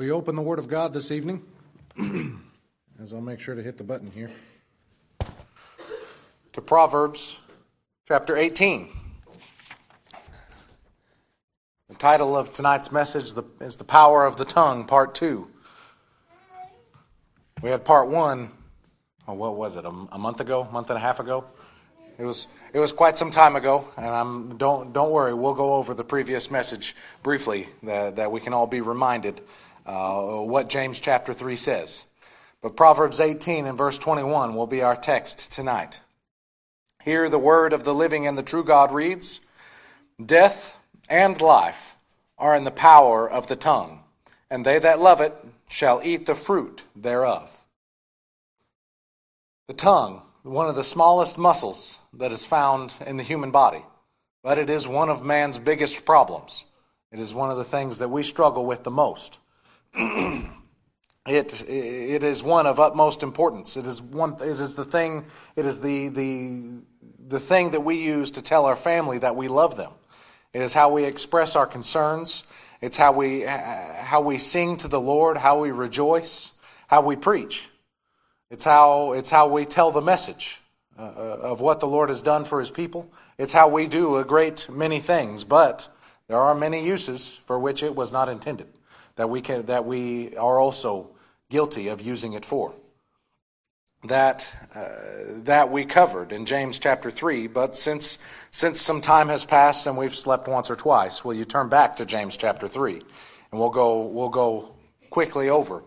Will you open the Word of God this evening? As I'll make sure to hit the button here. To Proverbs chapter 18. The title of tonight's message is The Power of the Tongue, Part 2. We had Part 1, oh, what was it, a, month ago, a month and a half ago? It was it was quite some time ago, and I'm don't don't worry. We'll go over the previous message briefly that, that we can all be reminded uh, what James chapter three says. But Proverbs 18 and verse 21 will be our text tonight. Here the word of the living and the true God reads, "Death and life are in the power of the tongue, and they that love it shall eat the fruit thereof." The tongue one of the smallest muscles that is found in the human body, but it is one of man's biggest problems. It is one of the things that we struggle with the most. it, it is one of utmost importance. It is, one, it is the thing, it is the, the, the thing that we use to tell our family that we love them. It is how we express our concerns. It's how we, how we sing to the Lord, how we rejoice, how we preach. It's how, it's how we tell the message uh, uh, of what the Lord has done for his people. It's how we do a great many things, but there are many uses for which it was not intended that we, can, that we are also guilty of using it for. That, uh, that we covered in James chapter 3, but since, since some time has passed and we've slept once or twice, will you turn back to James chapter 3? And we'll go, we'll go quickly over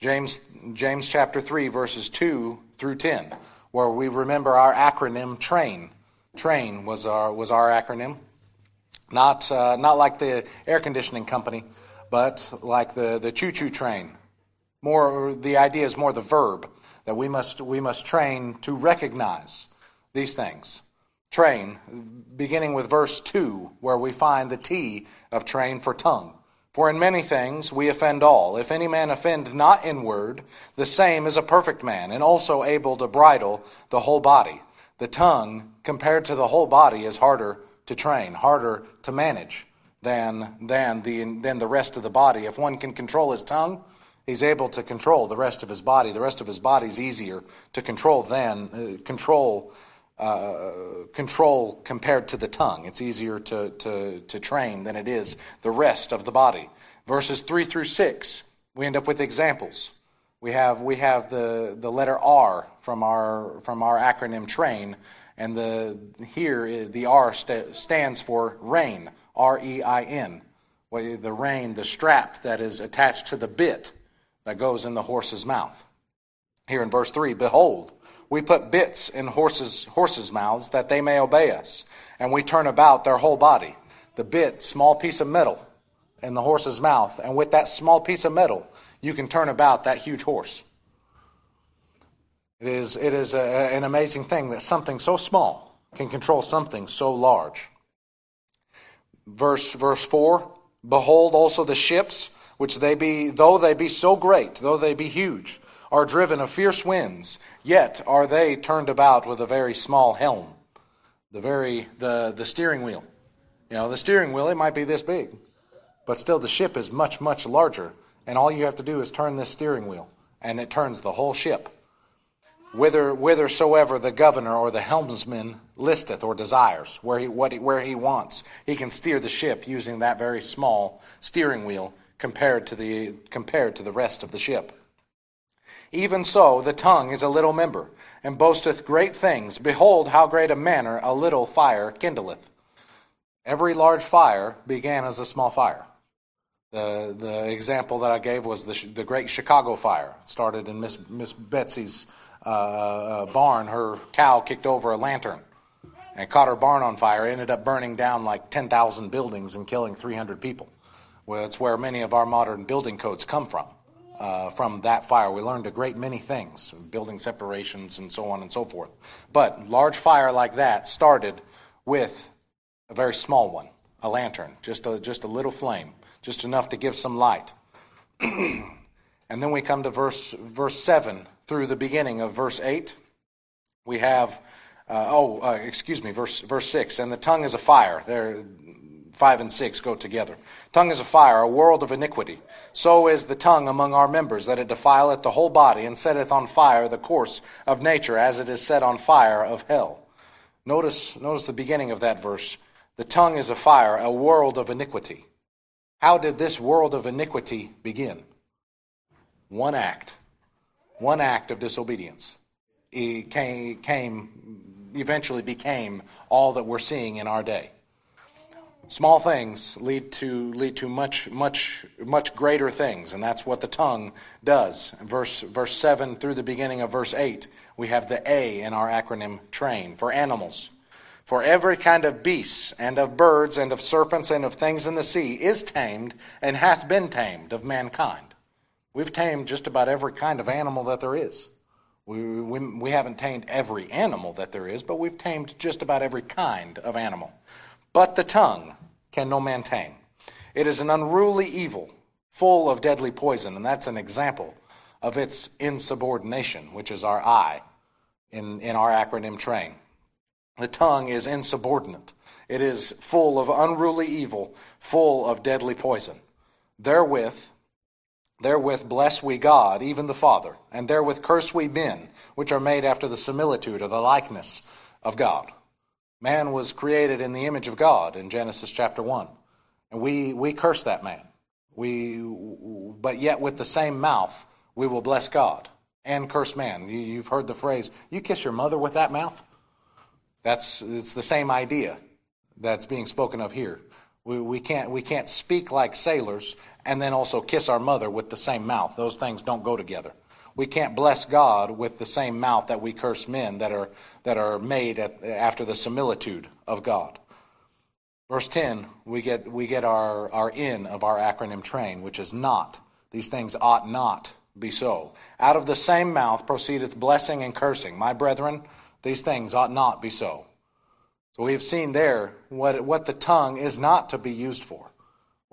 James, James chapter 3, verses 2 through 10, where we remember our acronym TRAIN. TRAIN was our, was our acronym. Not, uh, not like the air conditioning company, but like the, the choo choo train. More, the idea is more the verb that we must, we must train to recognize these things. Train, beginning with verse 2, where we find the T of train for tongue. For in many things we offend all. If any man offend not in word, the same is a perfect man, and also able to bridle the whole body. The tongue, compared to the whole body, is harder to train, harder to manage than, than, the, than the rest of the body. If one can control his tongue, he's able to control the rest of his body. The rest of his body is easier to control than uh, control uh, control compared to the tongue. It's easier to, to, to train than it is the rest of the body. Verses 3 through 6, we end up with examples. We have, we have the, the letter R from our, from our acronym TRAIN, and the, here eh, the R st- stands for REIN, R E I N. Eh, the rein, the strap that is attached to the bit that goes in the horse's mouth. Here in verse 3, behold, we put bits in horses' horses' mouths that they may obey us, and we turn about their whole body. The bit, small piece of metal in the horse's mouth, and with that small piece of metal, you can turn about that huge horse. It is, it is a, an amazing thing that something so small can control something so large. Verse, verse 4 Behold also the ships, which they be, though they be so great, though they be huge, are driven of fierce winds, yet are they turned about with a very small helm, the very the, the steering wheel. You know, the steering wheel, it might be this big, but still the ship is much, much larger, and all you have to do is turn this steering wheel, and it turns the whole ship. Whither, whithersoever the governor or the helmsman listeth or desires, where he, what he, where he wants, he can steer the ship using that very small steering wheel compared to the, compared to the rest of the ship. Even so, the tongue is a little member, and boasteth great things. Behold, how great a manner a little fire kindleth. Every large fire began as a small fire. The, the example that I gave was the, the Great Chicago Fire. It started in Miss, Miss Betsy's uh, uh, barn. Her cow kicked over a lantern and caught her barn on fire. It ended up burning down like 10,000 buildings and killing 300 people. Well, it's where many of our modern building codes come from uh, from that fire. We learned a great many things, building separations and so on and so forth. But large fire like that started with a very small one, a lantern, just a, just a little flame, just enough to give some light. and then we come to verse, verse 7 through the beginning of verse 8. We have, uh, oh, uh, excuse me, verse, verse 6. And the tongue is a fire. There, 5 and 6 go together. Tongue is a fire, a world of iniquity. So is the tongue among our members, that it defileth the whole body, and setteth on fire the course of nature, as it is set on fire of hell. Notice, notice the beginning of that verse. The tongue is a fire, a world of iniquity. How did this world of iniquity begin? One act. One act of disobedience. It came, came eventually became all that we're seeing in our day. Small things lead to lead to much much much greater things, and that's what the tongue does. Verse verse seven through the beginning of verse eight, we have the A in our acronym TRAIN for animals. For every kind of beasts and of birds and of serpents and of things in the sea is tamed and hath been tamed of mankind. We've tamed just about every kind of animal that there is. We, we, we haven't tamed every animal that there is, but we've tamed just about every kind of animal. But the tongue can no man tame. It is an unruly evil, full of deadly poison, and that's an example of its insubordination, which is our I in, in our acronym train. The tongue is insubordinate. It is full of unruly evil, full of deadly poison. Therewith, therewith bless we God, even the Father, and therewith curse we men, which are made after the similitude or the likeness of God. Man was created in the image of God in Genesis chapter 1. And we, we curse that man. We, but yet, with the same mouth, we will bless God and curse man. You, you've heard the phrase, you kiss your mother with that mouth? That's it's the same idea that's being spoken of here. We, we, can't, we can't speak like sailors and then also kiss our mother with the same mouth. Those things don't go together. We can't bless God with the same mouth that we curse men that are, that are made at, after the similitude of God. Verse 10, we get, we get our, our in of our acronym train, which is not. These things ought not be so. Out of the same mouth proceedeth blessing and cursing. My brethren, these things ought not be so. So we have seen there what, what the tongue is not to be used for,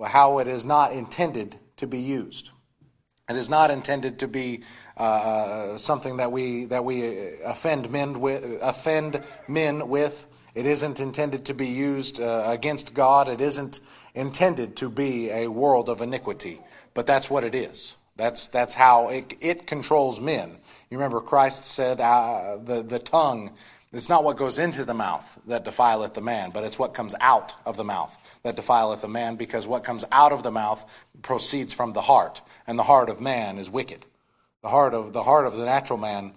how it is not intended to be used. It is not intended to be uh, something that we that we offend men with. Offend men with. It isn't intended to be used uh, against God. It isn't intended to be a world of iniquity. But that's what it is. That's that's how it, it controls men. You remember Christ said, uh, "the the tongue." It's not what goes into the mouth that defileth the man, but it's what comes out of the mouth that defileth a man, because what comes out of the mouth proceeds from the heart, and the heart of man is wicked. The heart of the heart of the natural man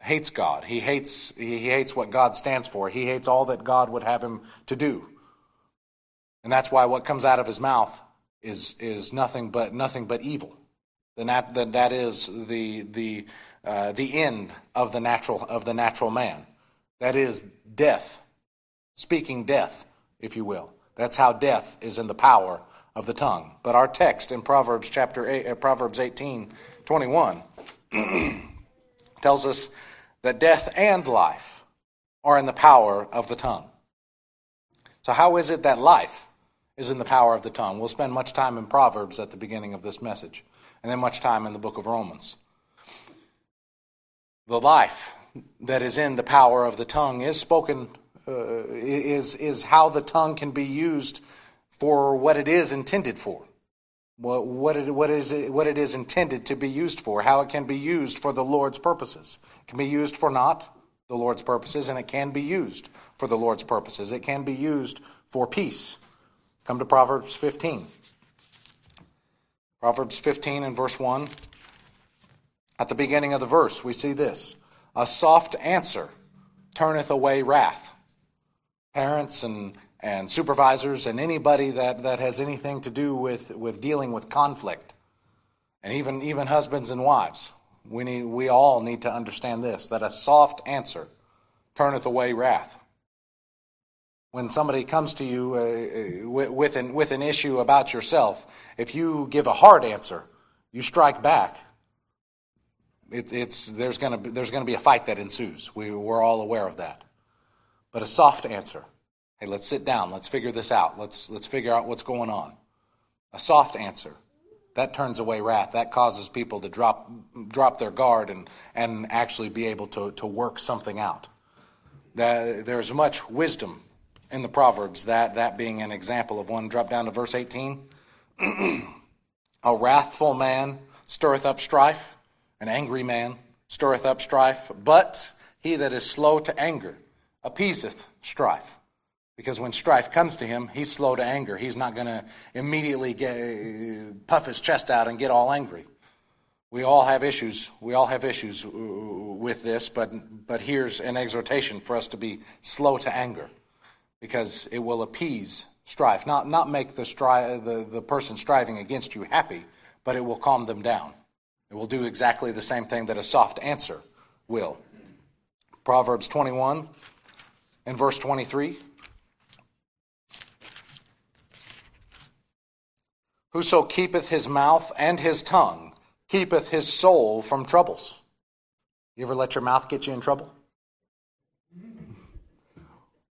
hates God. He hates he hates what God stands for. He hates all that God would have him to do. And that's why what comes out of his mouth is is nothing but nothing but evil. Then that, that, that is the the uh, the end of the natural of the natural man. That is death, speaking death, if you will. That's how death is in the power of the tongue. But our text in Proverbs chapter eight, uh, Proverbs 18, 21 tells us that death and life are in the power of the tongue. So how is it that life is in the power of the tongue? We'll spend much time in Proverbs at the beginning of this message, and then much time in the book of Romans. The life that is in the power of the tongue is spoken uh, is, is how the tongue can be used for what it is intended for. What, what, it, what, is it, what it is intended to be used for, how it can be used for the Lord's purposes. It can be used for not the Lord's purposes, and it can be used for the Lord's purposes. It can be used for peace. Come to Proverbs 15. Proverbs 15 and verse 1. At the beginning of the verse, we see this A soft answer turneth away wrath parents and, and supervisors and anybody that, that has anything to do with, with dealing with conflict, and even, even husbands and wives. We, need, we all need to understand this that a soft answer turneth away wrath. When somebody comes to you uh, with, an, with an issue about yourself, if you give a hard answer, you strike back, it, it's, there's going to there's to be a fight that ensues. We, we're all aware of that but a soft answer. Hey, let's sit down. Let's figure this out. Let's, let's figure out what's going on. A soft answer. That turns away wrath. That causes people to drop, drop their guard and, and actually be able to, to work something out. That, There's much wisdom in the Proverbs, that, that being an example of one. Drop down to verse 18. a wrathful man stirreth up strife, an angry man stirreth up strife, but he that is slow to anger appeaseth strife. Because when strife comes to him, he's slow to anger. He's not going to immediately get, puff his chest out and get all angry. We all have issues. We all have issues with this, but, but here's an exhortation for us to be slow to anger because it will appease strife. Not, not make the, stri- the, the person striving against you happy, but it will calm them down. It will do exactly the same thing that a soft answer will. Proverbs 21 and verse 23. Whoso keepeth his mouth and his tongue keepeth his soul from troubles. You ever let your mouth get you in trouble?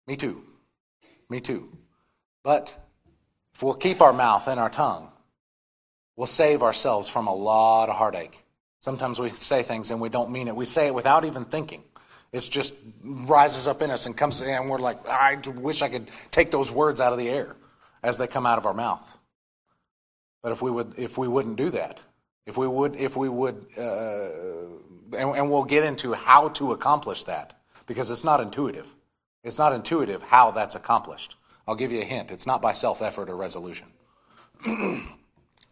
Me too. Me too. But if we'll keep our mouth and our tongue, we'll save ourselves from a lot of heartache. Sometimes we say things and we don't mean it. We say it without even thinking. It just rises up in us and comes, and we're like, I wish I could take those words out of the air as they come out of our mouth. But if we would, if we wouldn't do that, if we would, if we would, uh, and, and we'll get into how to accomplish that because it's not intuitive. It's not intuitive how that's accomplished. I'll give you a hint. It's not by self effort or resolution.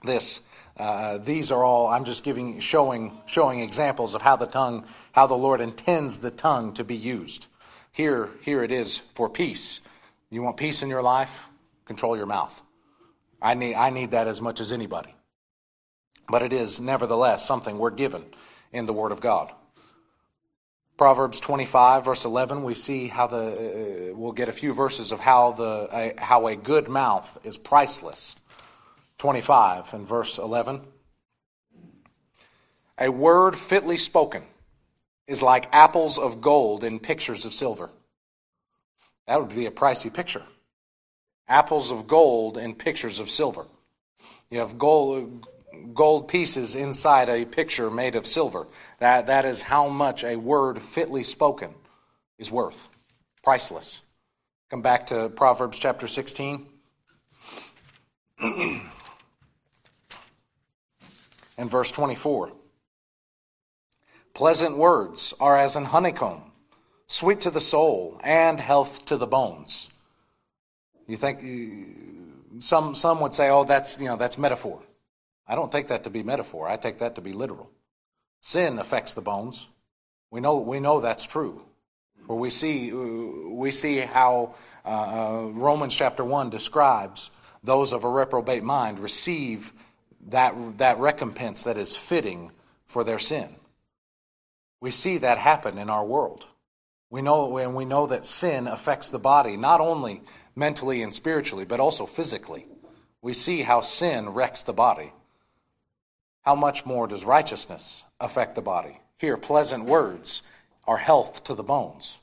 this, uh, these are all. I'm just giving, showing, showing examples of how the tongue, how the Lord intends the tongue to be used. Here, here it is for peace. You want peace in your life? Control your mouth. I need, I need that as much as anybody. But it is nevertheless something we're given in the Word of God. Proverbs 25, verse 11, we see how the, uh, we'll get a few verses of how, the, uh, how a good mouth is priceless. 25 and verse 11. A word fitly spoken is like apples of gold in pictures of silver. That would be a pricey picture apples of gold in pictures of silver. You have gold, gold pieces inside a picture made of silver. That, that is how much a word fitly spoken is worth. Priceless. Come back to Proverbs chapter 16. and verse 24. Pleasant words are as an honeycomb, sweet to the soul and health to the bones. You think some some would say, "Oh, that's you know that's metaphor." I don't take that to be metaphor. I take that to be literal. Sin affects the bones. We know we know that's true. For we see we see how uh, uh, Romans chapter one describes those of a reprobate mind receive that that recompense that is fitting for their sin. We see that happen in our world. We know, and we know that sin affects the body, not only mentally and spiritually, but also physically. We see how sin wrecks the body. How much more does righteousness affect the body? Here, pleasant words are health to the bones.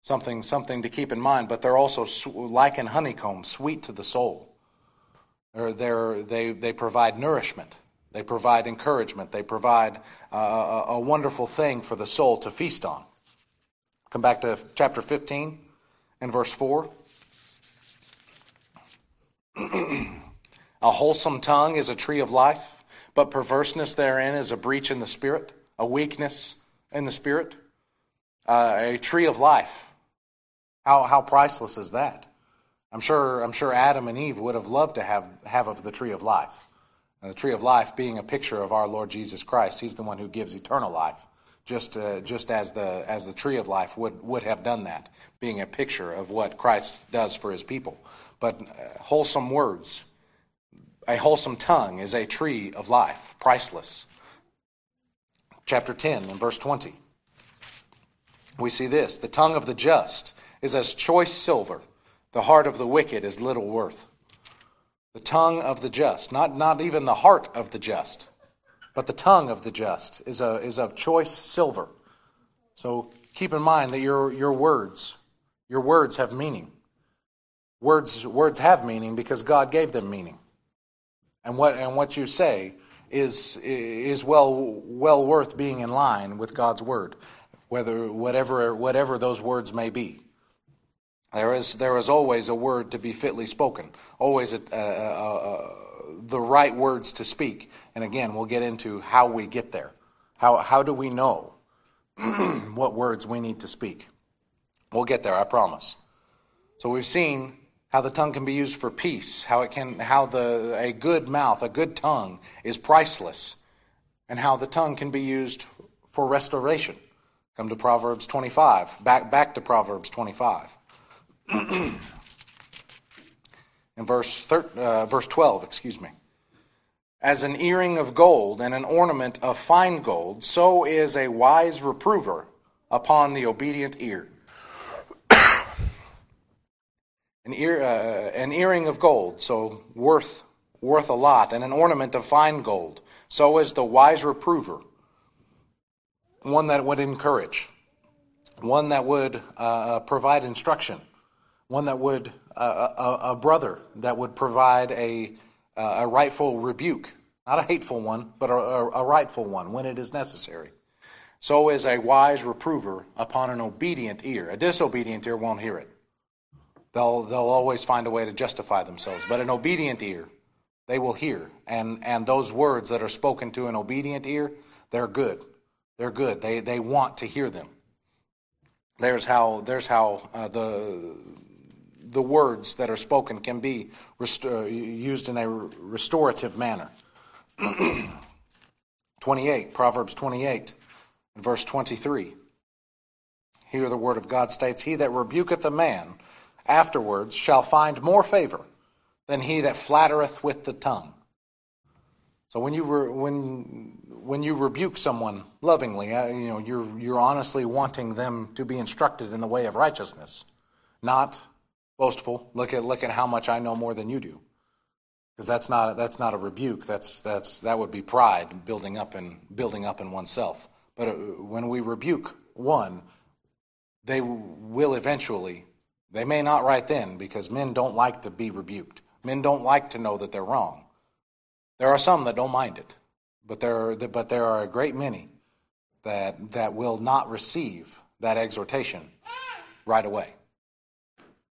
Something, something to keep in mind, but they're also like in honeycomb, sweet to the soul. They're, they, they provide nourishment. They provide encouragement. They provide uh, a, a wonderful thing for the soul to feast on. Come back to chapter 15 and verse 4. a wholesome tongue is a tree of life, but perverseness therein is a breach in the spirit, a weakness in the spirit. Uh, a tree of life. How, how priceless is that? I'm sure, I'm sure Adam and Eve would have loved to have, have of the tree of life. And the tree of life being a picture of our Lord Jesus Christ. He's the one who gives eternal life just, uh, just as, the, as the tree of life would, would have done that, being a picture of what Christ does for his people. But uh, wholesome words, a wholesome tongue is a tree of life, priceless. Chapter 10 and verse 20. We see this The tongue of the just is as choice silver, the heart of the wicked is little worth. The tongue of the just, not, not even the heart of the just but the tongue of the just is, a, is of choice silver. So keep in mind that your, your words, your words have meaning. Words, words have meaning because God gave them meaning. And what, and what you say is, is well, well worth being in line with God's word, whether, whatever, whatever those words may be. There is, there is always a word to be fitly spoken, always a, a, a, the right words to speak. And again, we'll get into how we get there. How, how do we know what words we need to speak? We'll get there, I promise. So we've seen how the tongue can be used for peace, how it can how the a good mouth, a good tongue is priceless, and how the tongue can be used for restoration. Come to Proverbs 25. Back back to Proverbs 25. In verse thir- uh, verse 12, excuse me. As an earring of gold and an ornament of fine gold, so is a wise reprover upon the obedient ear. an, ear, uh, an earring of gold, so worth, worth a lot, and an ornament of fine gold. So is the wise reprover, one that would encourage, one that would uh, provide instruction, one that would, uh, a, a, brother that would provide a, a rightful rebuke, not a hateful one, but a, a rightful one when it is necessary. So is a wise reprover upon an obedient ear. A disobedient ear won't hear it. They'll, they'll always find a way to justify themselves. But an obedient ear, they will hear. And, and those words that are spoken to an obedient ear, they're good. They're good. They, they want to hear them. There's how, there's how uh, the, the words that are spoken can be rest- uh, used in a restorative manner. 28, Proverbs 28, verse 23. Here the word of God states, He that rebuketh a man afterwards shall find more favor than he that flattereth with the tongue. So when you re, when when you rebuke someone lovingly, uh, you know you're you're honestly wanting them to be instructed in the way of righteousness, not boastful. Look at look at how much I know more than you do, because that's not that's not a rebuke. That's that's that would be pride building up and building up in oneself. But uh, when we rebuke one, they will eventually they may not right then because men don't like to be rebuked. Men don't like to know that they're wrong. There are some that don't mind it, but there are, but there are a great many that, that will not receive that exhortation right away.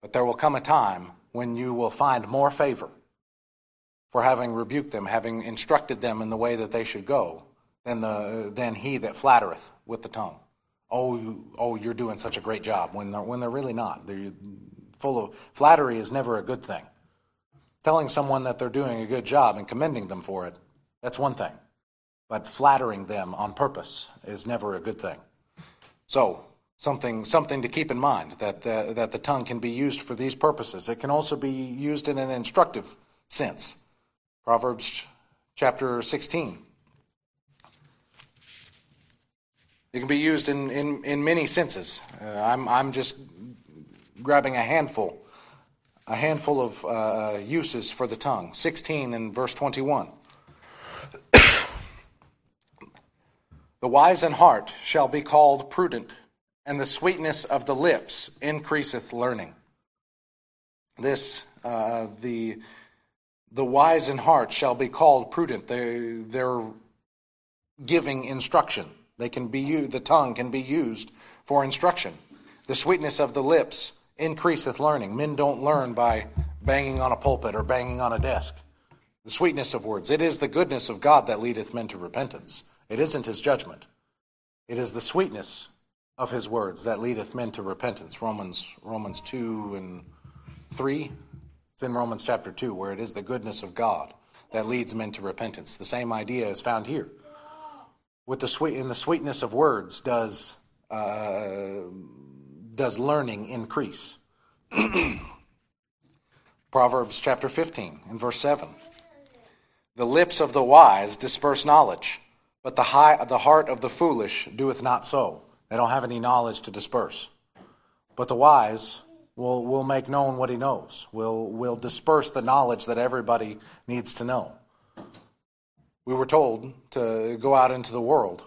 But there will come a time when you will find more favor for having rebuked them, having instructed them in the way that they should go, than, the, than he that flattereth with the tongue oh, oh, you're doing such a great job, when they're, when they're really not. They're full of flattery is never a good thing. Telling someone that they're doing a good job and commending them for it, that's one thing. But flattering them on purpose is never a good thing. So, something, something to keep in mind that the, that the tongue can be used for these purposes. It can also be used in an instructive sense. Proverbs chapter 16 It can be used in, in, in many senses. Uh, I'm, I'm just grabbing a handful, a handful of uh, uses for the tongue. 16 and verse 21. the wise in heart shall be called prudent, and the sweetness of the lips increaseth learning. This, uh, the, the wise in heart shall be called prudent. They, they're giving instruction. They can be used, the tongue can be used for instruction. The sweetness of the lips increaseth learning. Men don't learn by banging on a pulpit or banging on a desk. The sweetness of words. It is the goodness of God that leadeth men to repentance. It isn't his judgment. It is the sweetness of his words that leadeth men to repentance. Romans Romans 2 and 3. It's in Romans chapter 2 where it is the goodness of God that leads men to repentance. The same idea is found here with the sweet in the sweetness of words does uh, does learning increase. Proverbs chapter 15 and verse 7. The lips of the wise disperse knowledge, but the, high, the heart of the foolish doeth not so. They don't have any knowledge to disperse. But the wise will, will make known what he knows, will, will disperse the knowledge that everybody needs to know. We were told to go out into the world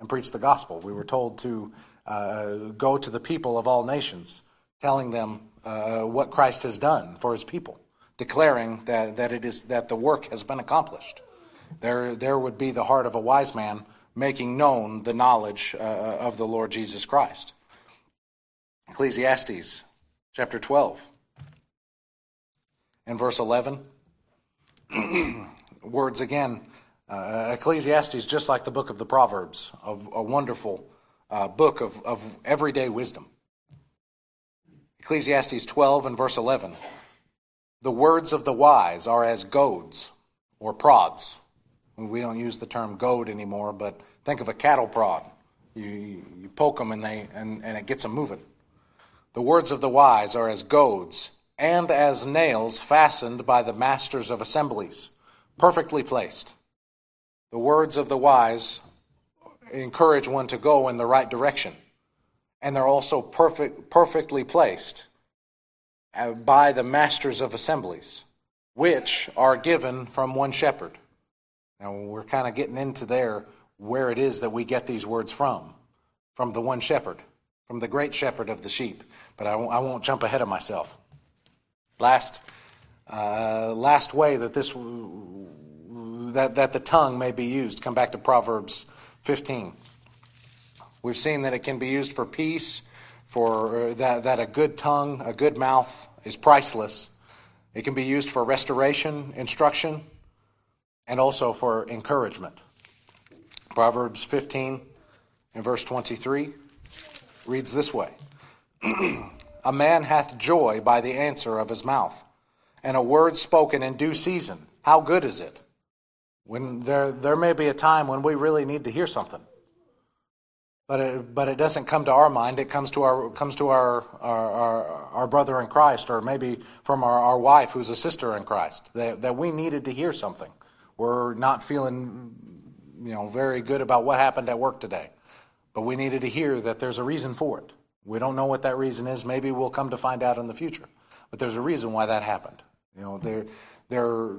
and preach the gospel. We were told to uh, go to the people of all nations, telling them uh, what Christ has done for his people, declaring that, that, it is, that the work has been accomplished. There, there would be the heart of a wise man making known the knowledge uh, of the Lord Jesus Christ. Ecclesiastes chapter 12. and verse 11, words again. Uh, Ecclesiastes, just like the book of the Proverbs, of a wonderful uh, book of, of everyday wisdom. Ecclesiastes 12 and verse 11. The words of the wise are as goads or prods. We don't use the term goad anymore, but think of a cattle prod. You, you poke them and, they, and, and it gets them moving. The words of the wise are as goads and as nails fastened by the masters of assemblies, perfectly placed. The words of the wise encourage one to go in the right direction, and they're also perfect, perfectly placed uh, by the masters of assemblies, which are given from one shepherd. Now, we're kind of getting into there where it is that we get these words from from the one shepherd, from the great shepherd of the sheep. But I won't, I won't jump ahead of myself. Last, uh, last way that this that, that the tongue may be used. Come back to Proverbs 15. We've seen that it can be used for peace, for uh, that, that a good tongue, a good mouth is priceless. It can be used for restoration, instruction, and also for encouragement. Proverbs 15 and verse 23 reads this way A man hath joy by the answer of his mouth, and a word spoken in due season. How good is it? When there, there may be a time when we really need to hear something. But it, but it doesn't come to our mind. It comes to our comes to our our, our, our brother in Christ, or maybe from our, our wife who's a sister in Christ. That, that we needed to hear something. We're not feeling you know very good about what happened at work today, but we needed to hear that there's a reason for it. We don't know what that reason is. Maybe we'll come to find out in the future. But there's a reason why that happened. You know, there there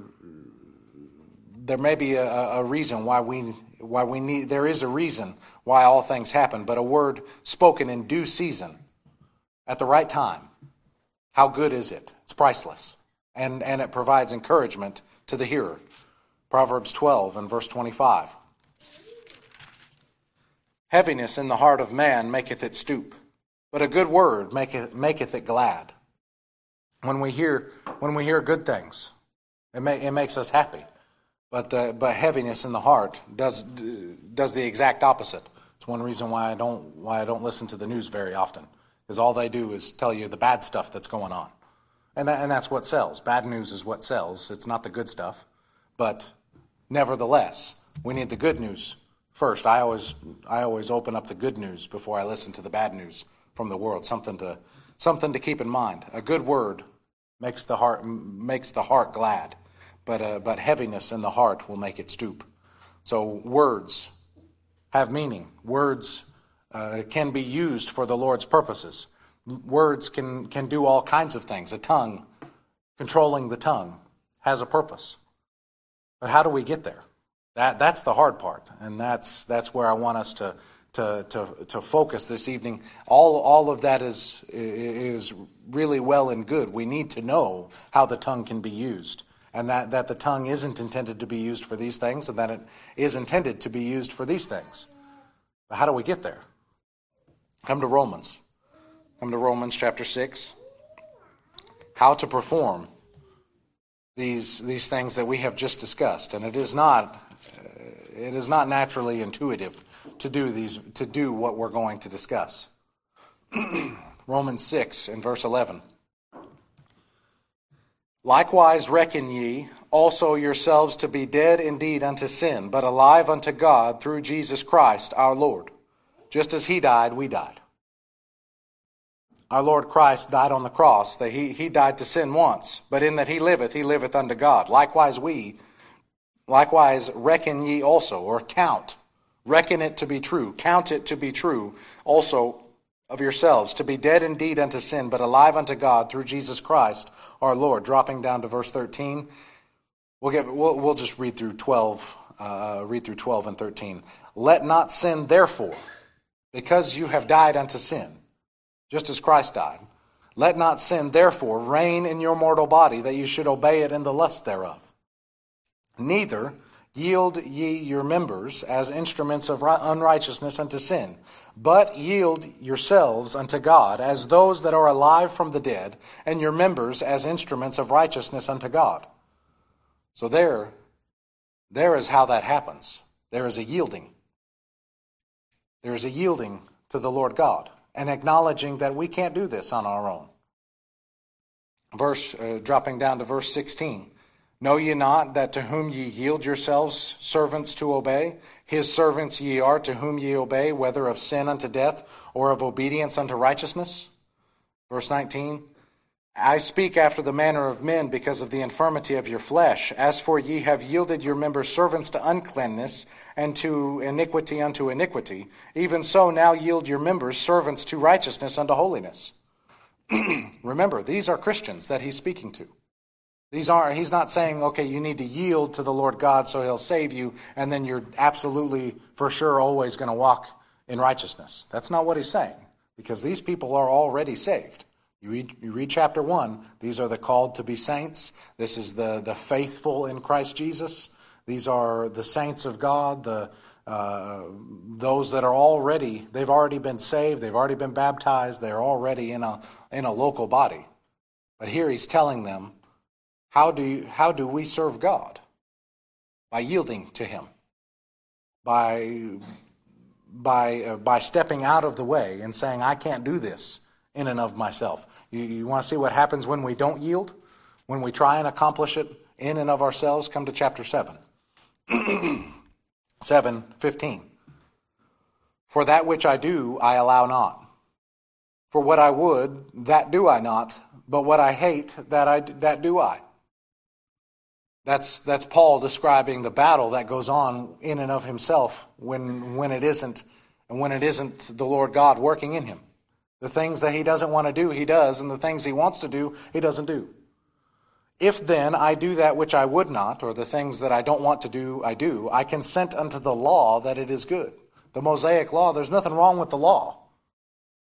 there may be a, a reason why we why we need there is a reason why all things happen, but a word spoken in due season at the right time. How good is it? It's priceless. And and it provides encouragement to the hearer. Proverbs 12 and verse 25. Heaviness in the heart of man maketh it stoop, but a good word maketh, maketh it glad. When we hear when we hear good things, it, may, it makes us happy. But, but heaviness in the heart does, does the exact opposite. It's one reason why I don't, why I don't listen to the news very often, because all they do is tell you the bad stuff that's going on. And, that, and that's what sells. Bad news is what sells. It's not the good stuff. But nevertheless, we need the good news first. I always, I always open up the good news before I listen to the bad news from the world. Something to, something to keep in mind. A good word makes the heart, makes the heart glad but, uh, but heaviness in the heart will make it stoop. So words have meaning. Words uh, can be used for the Lord's purposes. Words can, can do all kinds of things. A tongue, controlling the tongue, has a purpose. But how do we get there? That, that's the hard part, and that's, that's where I want us to, to, to, to focus this evening. All, all of that is, is really well and good. We need to know how the tongue can be used and that, that the tongue isn't intended to be used for these things, and that it is intended to be used for these things. But how do we get there? Come to Romans. Come to Romans chapter 6. How to perform these, these things that we have just discussed. And it is not, uh, it is not naturally intuitive to do, these, to do what we're going to discuss. Romans 6 and verse 11. Likewise reckon ye also yourselves to be dead indeed unto sin, but alive unto God through Jesus Christ our Lord. Just as he died, we died. Our Lord Christ died on the cross, that he, he died to sin once, but in that he liveth, he liveth unto God. Likewise we, likewise reckon ye also, or count, reckon it to be true, count it to be true also of yourselves, to be dead indeed unto sin, but alive unto God through Jesus Christ our Lord. Dropping down to verse 13, we'll, get, we'll, we'll just read through 12, uh, read through 12 and 13. Let not sin, therefore, because you have died unto sin, just as Christ died, let not sin, therefore, reign in your mortal body, that you should obey it in the lust thereof. Neither yield ye your members as instruments of unrighteousness unto sin, but yield yourselves unto God as those that are alive from the dead, and your members as instruments of righteousness unto God. So there, there is how that happens. There is a yielding. There is a yielding to the Lord God and acknowledging that we can't do this on our own. Verse, uh, dropping down to verse 16. Know ye not that to whom ye yield yourselves servants to obey, his servants ye are to whom ye obey, whether of sin unto death or of obedience unto righteousness? Verse 19 I speak after the manner of men because of the infirmity of your flesh. As for ye have yielded your members servants to uncleanness and to iniquity unto iniquity, even so now yield your members servants to righteousness unto holiness. Remember, these are Christians that he's speaking to. These aren't, he's not saying, okay, you need to yield to the Lord God so he'll save you, and then you're absolutely, for sure, always going to walk in righteousness. That's not what he's saying, because these people are already saved. You read, you read chapter 1, these are the called to be saints. This is the, the faithful in Christ Jesus. These are the saints of God, the, uh, those that are already, they've already been saved, they've already been baptized, they're already in a, in a local body. But here he's telling them, how do, you, how do we serve God? By yielding to Him, by, by, uh, by stepping out of the way and saying, I can't do this in and of myself. You, you want to see what happens when we don't yield? When we try and accomplish it in and of ourselves? Come to chapter 7. 7 15. For that which I do, I allow not. For what I would, that do I not. But what I hate, that, I, that do I. That's, that's Paul describing the battle that goes on in and of himself when, when it isn't, and when it isn't the Lord God working in him. The things that he doesn't want to do, he does, and the things he wants to do, he doesn't do. If then I do that which I would not, or the things that I don't want to do, I do, I consent unto the law that it is good. The Mosaic law, there's nothing wrong with the law.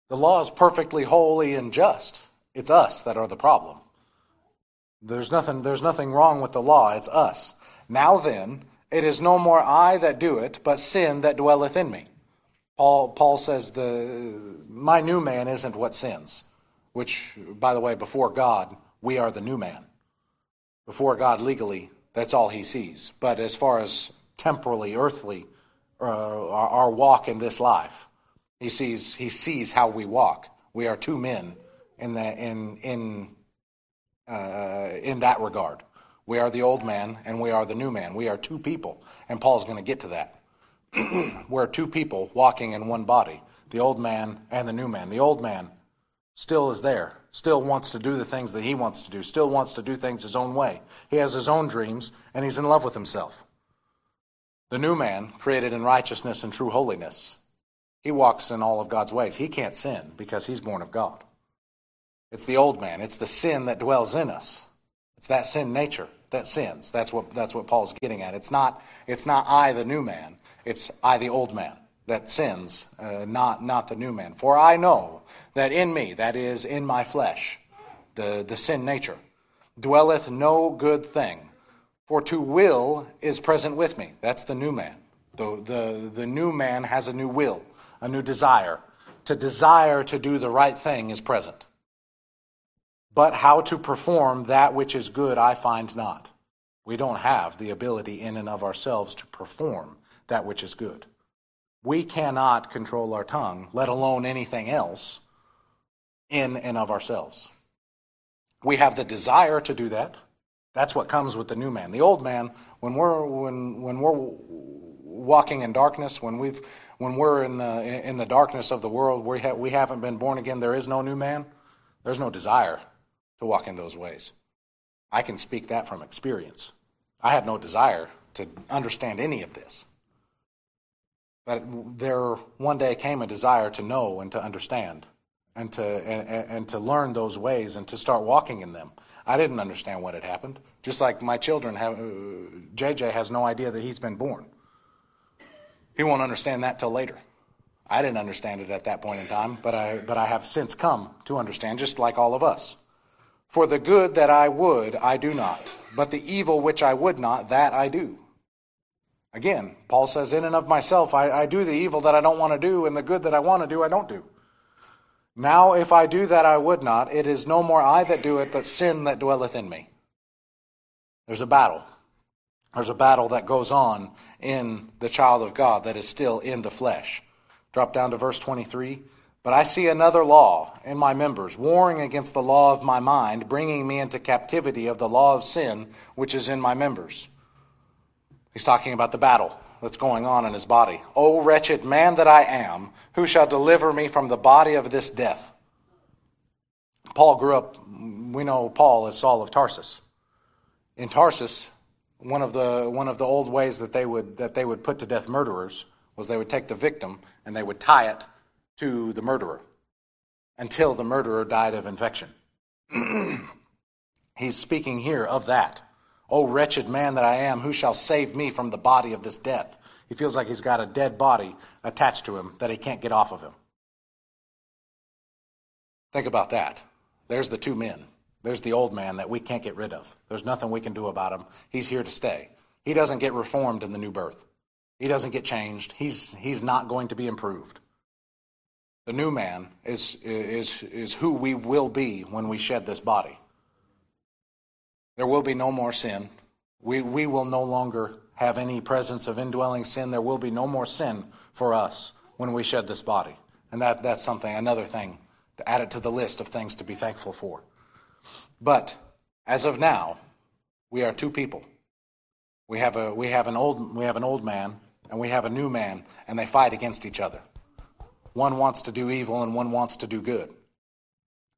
The law is perfectly holy and just. It's us that are the problem. There's nothing, there's nothing wrong with the law, it's us. Now then, it is no more I that do it, but sin that dwelleth in me. Paul, Paul says, the, My new man isn't what sins, which, by the way, before God, we are the new man. Before God, legally, that's all he sees. But as far as temporally, earthly, uh, our, our walk in this life, he sees, he sees how we walk. We are two men in, the, in, in uh, in that regard. We are the old man and we are the new man. We are two people. And Paul's going to get to that. We're two people walking in one body the old man and the new man. The old man still is there, still wants to do the things that he wants to do, still wants to do things his own way. He has his own dreams and he's in love with himself. The new man, created in righteousness and true holiness, he walks in all of God's ways. He can't sin because he's born of God. It's the old man. It's the sin that dwells in us. It's that sin nature that sins. That's what, that's what Paul's getting at. It's not, it's not I, the new man. It's I, the old man, that sins, uh, not, not the new man. For I know that in me, that is, in my flesh, the, the sin nature, dwelleth no good thing. For to will is present with me. That's the new man. The, the, the new man has a new will, a new desire. To desire to do the right thing is present. But how to perform that which is good, I find not. We don't have the ability in and of ourselves to perform that which is good. We cannot control our tongue, let alone anything else, in and of ourselves. We have the desire to do that. That's what comes with the new man. The old man, when we're when when we're walking in darkness, when we've when we're in the in the darkness of the world, we ha- we haven't been born again. There is no new man. There's no desire to walk in those ways. I can speak that from experience. I had no desire to understand any of this. But there one day came a desire to know and to understand and to, and, and, to learn those ways and to start walking in them. I didn't understand what had happened. Just like my children have, uh, JJ has no idea that he's been born. He won't understand that till later. I didn't understand it at that point in time, but I, but I have since come to understand, just like all of us. For the good that I would, I do not, but the evil which I would not, that I do. Again, Paul says, In and of myself, I, I do the evil that I don't want to do, and the good that I want to do, I don't do. Now, if I do that I would not, it is no more I that do it, but sin that dwelleth in me. There's a battle. There's a battle that goes on in the child of God that is still in the flesh. Drop down to verse 23. But I see another law in my members, warring against the law of my mind, bringing me into captivity of the law of sin which is in my members. He's talking about the battle that's going on in his body. O wretched man that I am, who shall deliver me from the body of this death? Paul grew up, we know Paul as Saul of Tarsus. In Tarsus, one of the, one of the old ways that they, would, that they would put to death murderers was they would take the victim and they would tie it to the murderer until the murderer died of infection. He's speaking here of that. O wretched man that I am, who shall save me from the body of this death? He feels like he's got a dead body attached to him that he can't get off of him. Think about that. There's the two men. There's the old man that we can't get rid of. There's nothing we can do about him. He's here to stay. He doesn't get reformed in the new birth. He doesn't get changed. He's, he's not going to be improved. The new man is, is, is who we will be when we shed this body. There will be no more sin. We, we will no longer have any presence of indwelling sin. There will be no more sin for us when we shed this body. And that, that's something, another thing, to add it to the list of things to be thankful for. But as of now, we are two people. We have, a, we, have an old, we have an old man and we have a new man, and they fight against each other. One wants to do evil and one wants to do good.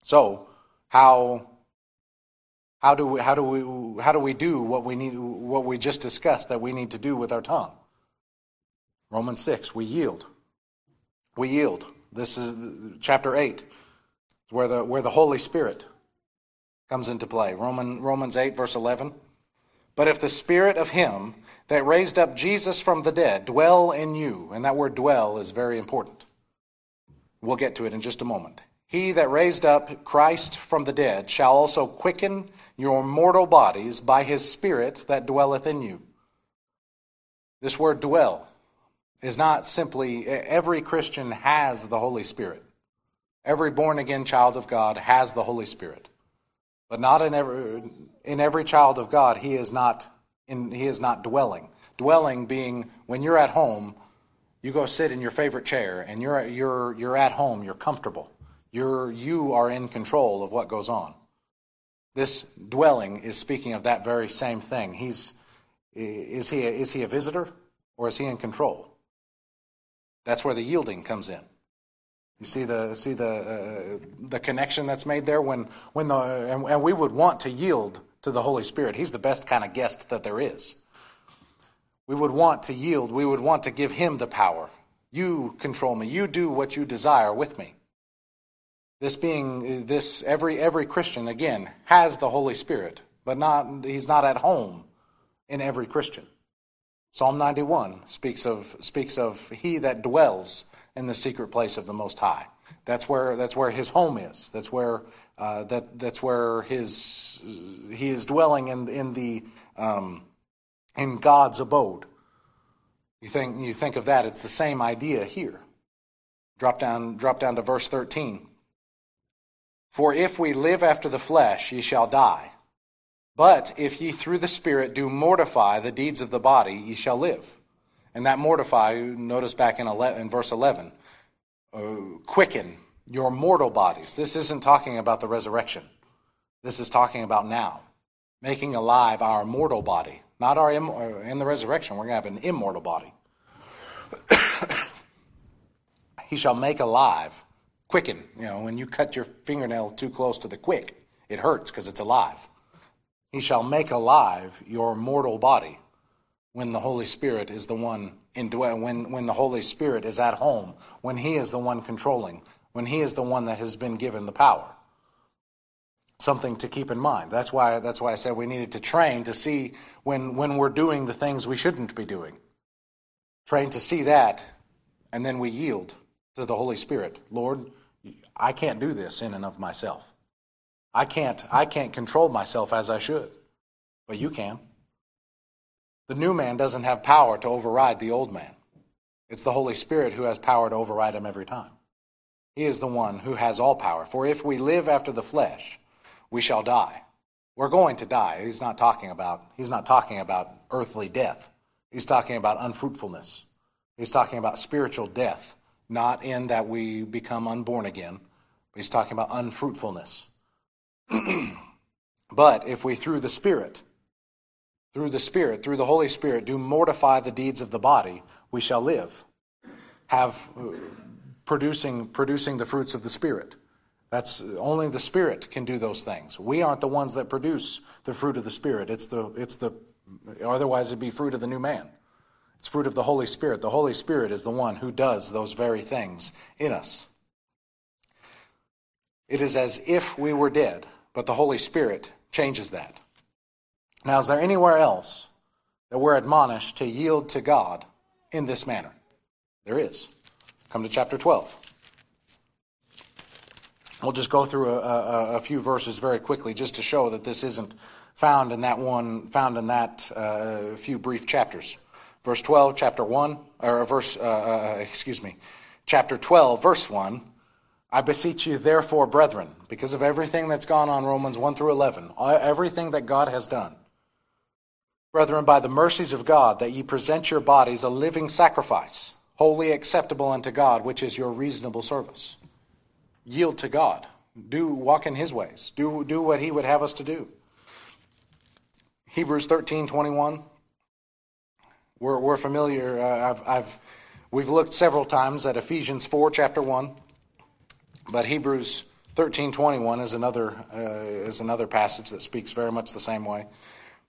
So, how how do we, how do we, how do, we do what we need, what we just discussed that we need to do with our tongue? Romans 6, we yield. We yield. This is chapter 8, where the, where the Holy Spirit comes into play. Roman, Romans 8, verse 11. But if the Spirit of Him that raised up Jesus from the dead dwell in you, and that word dwell is very important. We'll get to it in just a moment. He that raised up Christ from the dead shall also quicken your mortal bodies by his Spirit that dwelleth in you. This word dwell is not simply, every Christian has the Holy Spirit. Every born again child of God has the Holy Spirit. But not in every, in every child of God, he is not, in, he is not dwelling. Dwelling being when you're at home, you go sit in your favorite chair and you're, you're, you're at home, you're comfortable. You're, you are in control of what goes on. This dwelling is speaking of that very same thing. He's, is, he a, is he a visitor or is he in control? That's where the yielding comes in. You see the see the uh, the connection that's made there when when the and, and we would want to yield to the Holy Spirit. He's the best kind of guest that there is. We would want to yield. We would want to give him the power. You control me. You do what you desire with me. This being this every every Christian again has the Holy Spirit, but not he's not at home in every Christian. Psalm 91 speaks of speaks of he that dwells in the secret place of the Most High. That's where that's where his home is. That's where uh, that that's where his he is dwelling in in the um, in God's abode. You think you think of that. It's the same idea here. Drop down drop down to verse 13. For if we live after the flesh, ye shall die. But if ye through the Spirit do mortify the deeds of the body, ye shall live. And that mortify, notice back in, 11, in verse 11, uh, quicken your mortal bodies. This isn't talking about the resurrection. This is talking about now, making alive our mortal body. Not our, Im- uh, in the resurrection, we're going to have an immortal body. he shall make alive quicken. You know, when you cut your fingernail too close to the quick, it hurts because it's alive. He shall make alive your mortal body when the Holy Spirit is the one when, when the Holy Spirit is at home, when He is the one controlling, when He is the one that has been given the power. Something to keep in mind. That's why, that's why I said we needed to train to see when, when we're doing the things we shouldn't be doing. Train to see that, and then we yield to the Holy Spirit. Lord, I can't do this in and of myself. I can't I can't control myself as I should. But you can. The new man doesn't have power to override the old man. It's the Holy Spirit who has power to override him every time. He is the one who has all power. For if we live after the flesh, we shall die. We're going to die. He's not talking about he's not talking about earthly death. He's talking about unfruitfulness. He's talking about spiritual death, not in that we become unborn again. He's talking about unfruitfulness. but if we through the Spirit, through the Spirit, through the Holy Spirit, do mortify the deeds of the body, we shall live. Have uh, producing, producing the fruits of the Spirit. That's only the Spirit can do those things. We aren't the ones that produce the fruit of the Spirit. It's the, it's the, otherwise it'd be fruit of the new man. It's fruit of the Holy Spirit. The Holy Spirit is the one who does those very things in us. It is as if we were dead, but the Holy Spirit changes that. Now, is there anywhere else that we're admonished to yield to God in this manner? There is. Come to chapter 12. We'll just go through a, a, a, few verses very quickly just to show that this isn't found in that one, found in that uh, few brief chapters. Verse 12, chapter 1, or verse, uh, uh, excuse me, chapter 12, verse 1. I beseech you, therefore, brethren, because of everything that's gone on, Romans 1 through 11, everything that God has done. Brethren, by the mercies of God, that ye present your bodies a living sacrifice holy acceptable unto God, which is your reasonable service. Yield to God. Do walk in his ways. Do do what he would have us to do. Hebrews 13, 21. We're, we're familiar. Uh, I've, I've, we've looked several times at Ephesians 4, chapter 1, but Hebrews 13, 21 is another, uh, is another passage that speaks very much the same way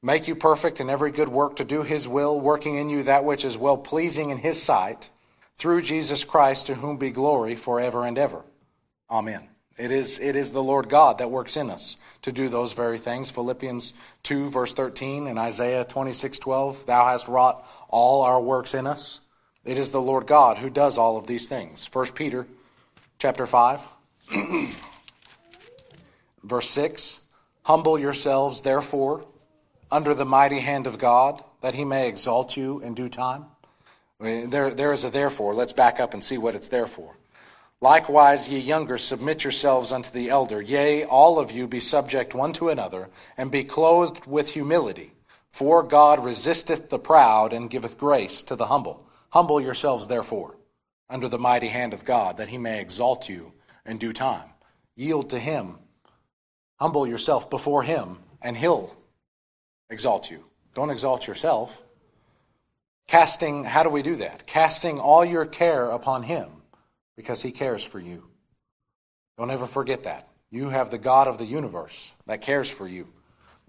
make you perfect in every good work to do his will, working in you that which is well pleasing in his sight, through Jesus Christ, to whom be glory forever and ever. Amen. It is, it is the Lord God that works in us to do those very things. Philippians 2, verse 13, and Isaiah 26, 12, Thou hast wrought all our works in us. It is the Lord God who does all of these things. 1 Peter chapter 5, verse 6, Humble yourselves, therefore, under the mighty hand of God, that he may exalt you in due time. There, there is a therefore. Let's back up and see what it's there for. Likewise, ye younger, submit yourselves unto the elder. Yea, all of you be subject one to another, and be clothed with humility. For God resisteth the proud, and giveth grace to the humble. Humble yourselves, therefore, under the mighty hand of God, that he may exalt you in due time. Yield to him. Humble yourself before him, and he'll exalt you. Don't exalt yourself. Casting, how do we do that? Casting all your care upon Him because He cares for you. Don't ever forget that. You have the God of the universe that cares for you.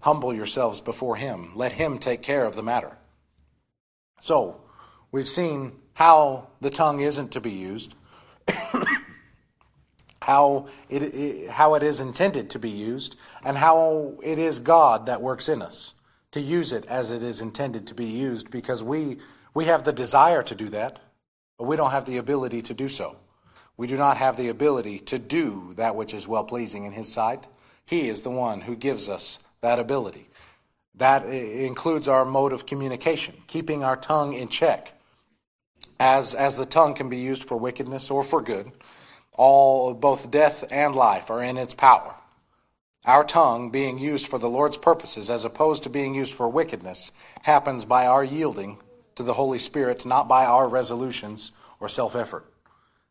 Humble yourselves before Him. Let Him take care of the matter. So, we've seen how the tongue isn't to be used, how, it, how it is intended to be used, and how it is God that works in us to use it as it is intended to be used because we, we have the desire to do that, but we don't have the ability to do so. We do not have the ability to do that which is well pleasing in His sight. He is the one who gives us that ability. That includes our mode of communication, keeping our tongue in check. As, as the tongue can be used for wickedness or for good, all both death and life are in its power. Our tongue, being used for the Lord's purposes as opposed to being used for wickedness, happens by our yielding to the Holy Spirit, not by our resolutions or self effort.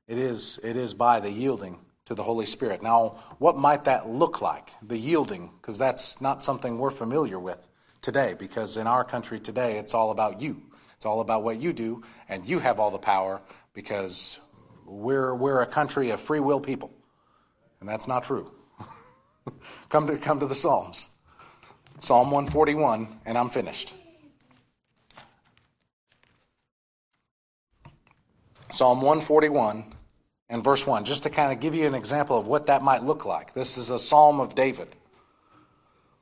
It is, it is by the yielding to the Holy Spirit. Now, what might that look like? The yielding, because that's not something we're familiar with today, because in our country today, it's all about you. It's all about what you do, and you have all the power because we're, we're a country of free will people. And that's not true come to come to the Psalms. Psalm 141, and I'm finished. Psalm 141 and verse 1, just to kind of give you an example of what that might look like. This is a psalm of David.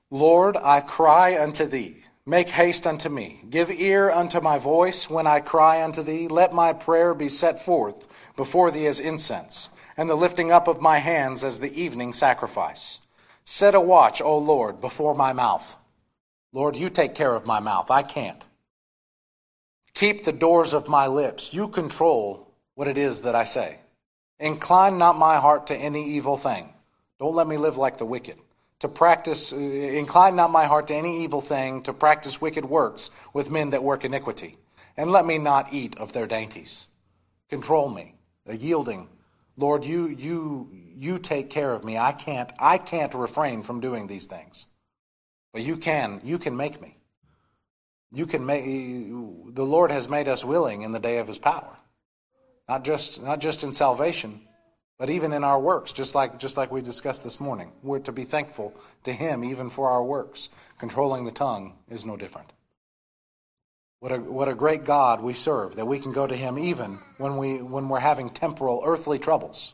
Lord, I cry unto thee. Make haste unto me. Give ear unto my voice when I cry unto thee. Let my prayer be set forth before thee as incense, and the lifting up of my hands as the evening sacrifice. Set a watch, O Lord, before my mouth. Lord, you take care of my mouth. I can't. Keep the doors of my lips. You control what it is that I say. Incline not my heart to any evil thing. Don't let me live like the wicked. To practice, uh, incline not my heart to any evil thing, to practice wicked works with men that work iniquity. And let me not eat of their dainties. Control me, a yielding. Lord, you, you, you take care of me. I can't, I can't refrain from doing these things. But you can, you can make me. You can make, the Lord has made us willing in the day of his power. Not just, not just in salvation, but even in our works, just like, just like we discussed this morning. We're to be thankful to him even for our works. Controlling the tongue is no different. What a, what a great God we serve, that we can go to him even when, we, when we're having temporal, earthly troubles.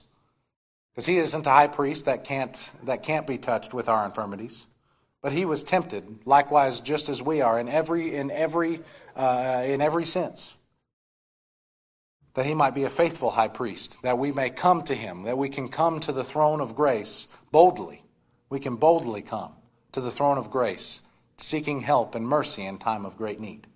Because he isn't a high priest that can't, that can't be touched with our infirmities. But he was tempted, likewise, just as we are, in every, in every, uh, in every sense. That he might be a faithful high priest, that we may come to him, that we can come to the throne of grace boldly. We can boldly come to the throne of grace, seeking help and mercy in time of great need.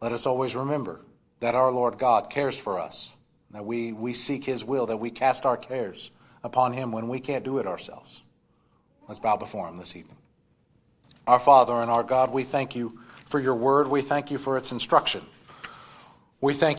Let us always remember that our Lord God cares for us, that we, we seek his will, that we cast our cares upon him when we can't do it ourselves. Let's bow before him this evening. Our Father and our God, we thank you for your word. We thank you for its instruction. We thank